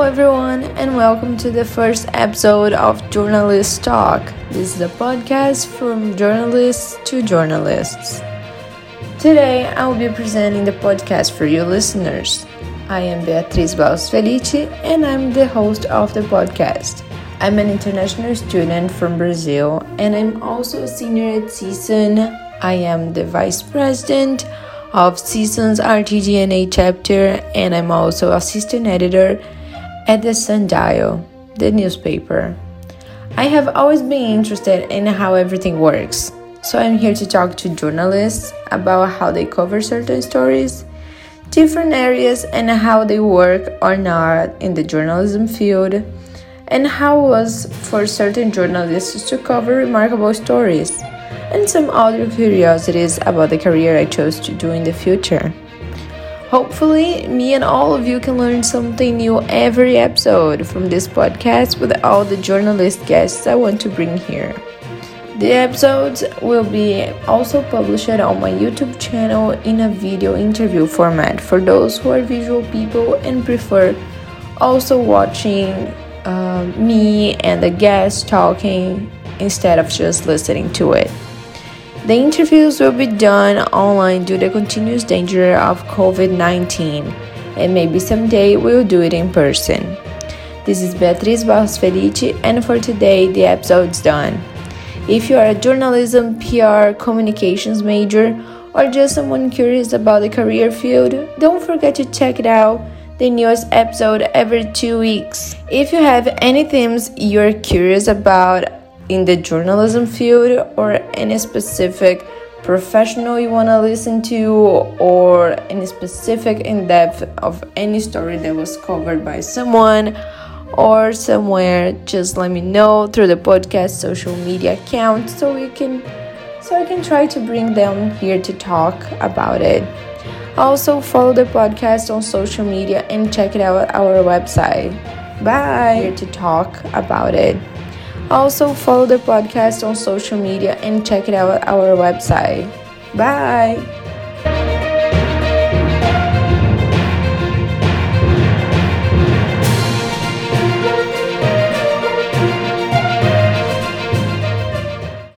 everyone, and welcome to the first episode of Journalist Talk. This is a podcast from journalists to journalists. Today, I will be presenting the podcast for you listeners. I am Beatriz Barros Felice, and I'm the host of the podcast. I'm an international student from Brazil, and I'm also a senior at CSUN. I am the vice president of CSUN's RTDNA chapter, and I'm also assistant editor at the Sundial, the newspaper. I have always been interested in how everything works, so I'm here to talk to journalists about how they cover certain stories, different areas, and how they work or not in the journalism field, and how it was for certain journalists to cover remarkable stories, and some other curiosities about the career I chose to do in the future. Hopefully, me and all of you can learn something new every episode from this podcast with all the journalist guests I want to bring here. The episodes will be also published on my YouTube channel in a video interview format for those who are visual people and prefer also watching uh, me and the guests talking instead of just listening to it. The interviews will be done online due to the continuous danger of COVID 19, and maybe someday we'll do it in person. This is Beatriz Barros and for today, the episode's done. If you are a journalism, PR, communications major, or just someone curious about the career field, don't forget to check it out the newest episode every two weeks. If you have any themes you're curious about in the journalism field or any specific professional you want to listen to or any specific in depth of any story that was covered by someone or somewhere just let me know through the podcast social media account so we can so I can try to bring them here to talk about it. Also follow the podcast on social media and check it out our website. Bye. Here to talk about it. Also, follow the podcast on social media and check it out our website. Bye!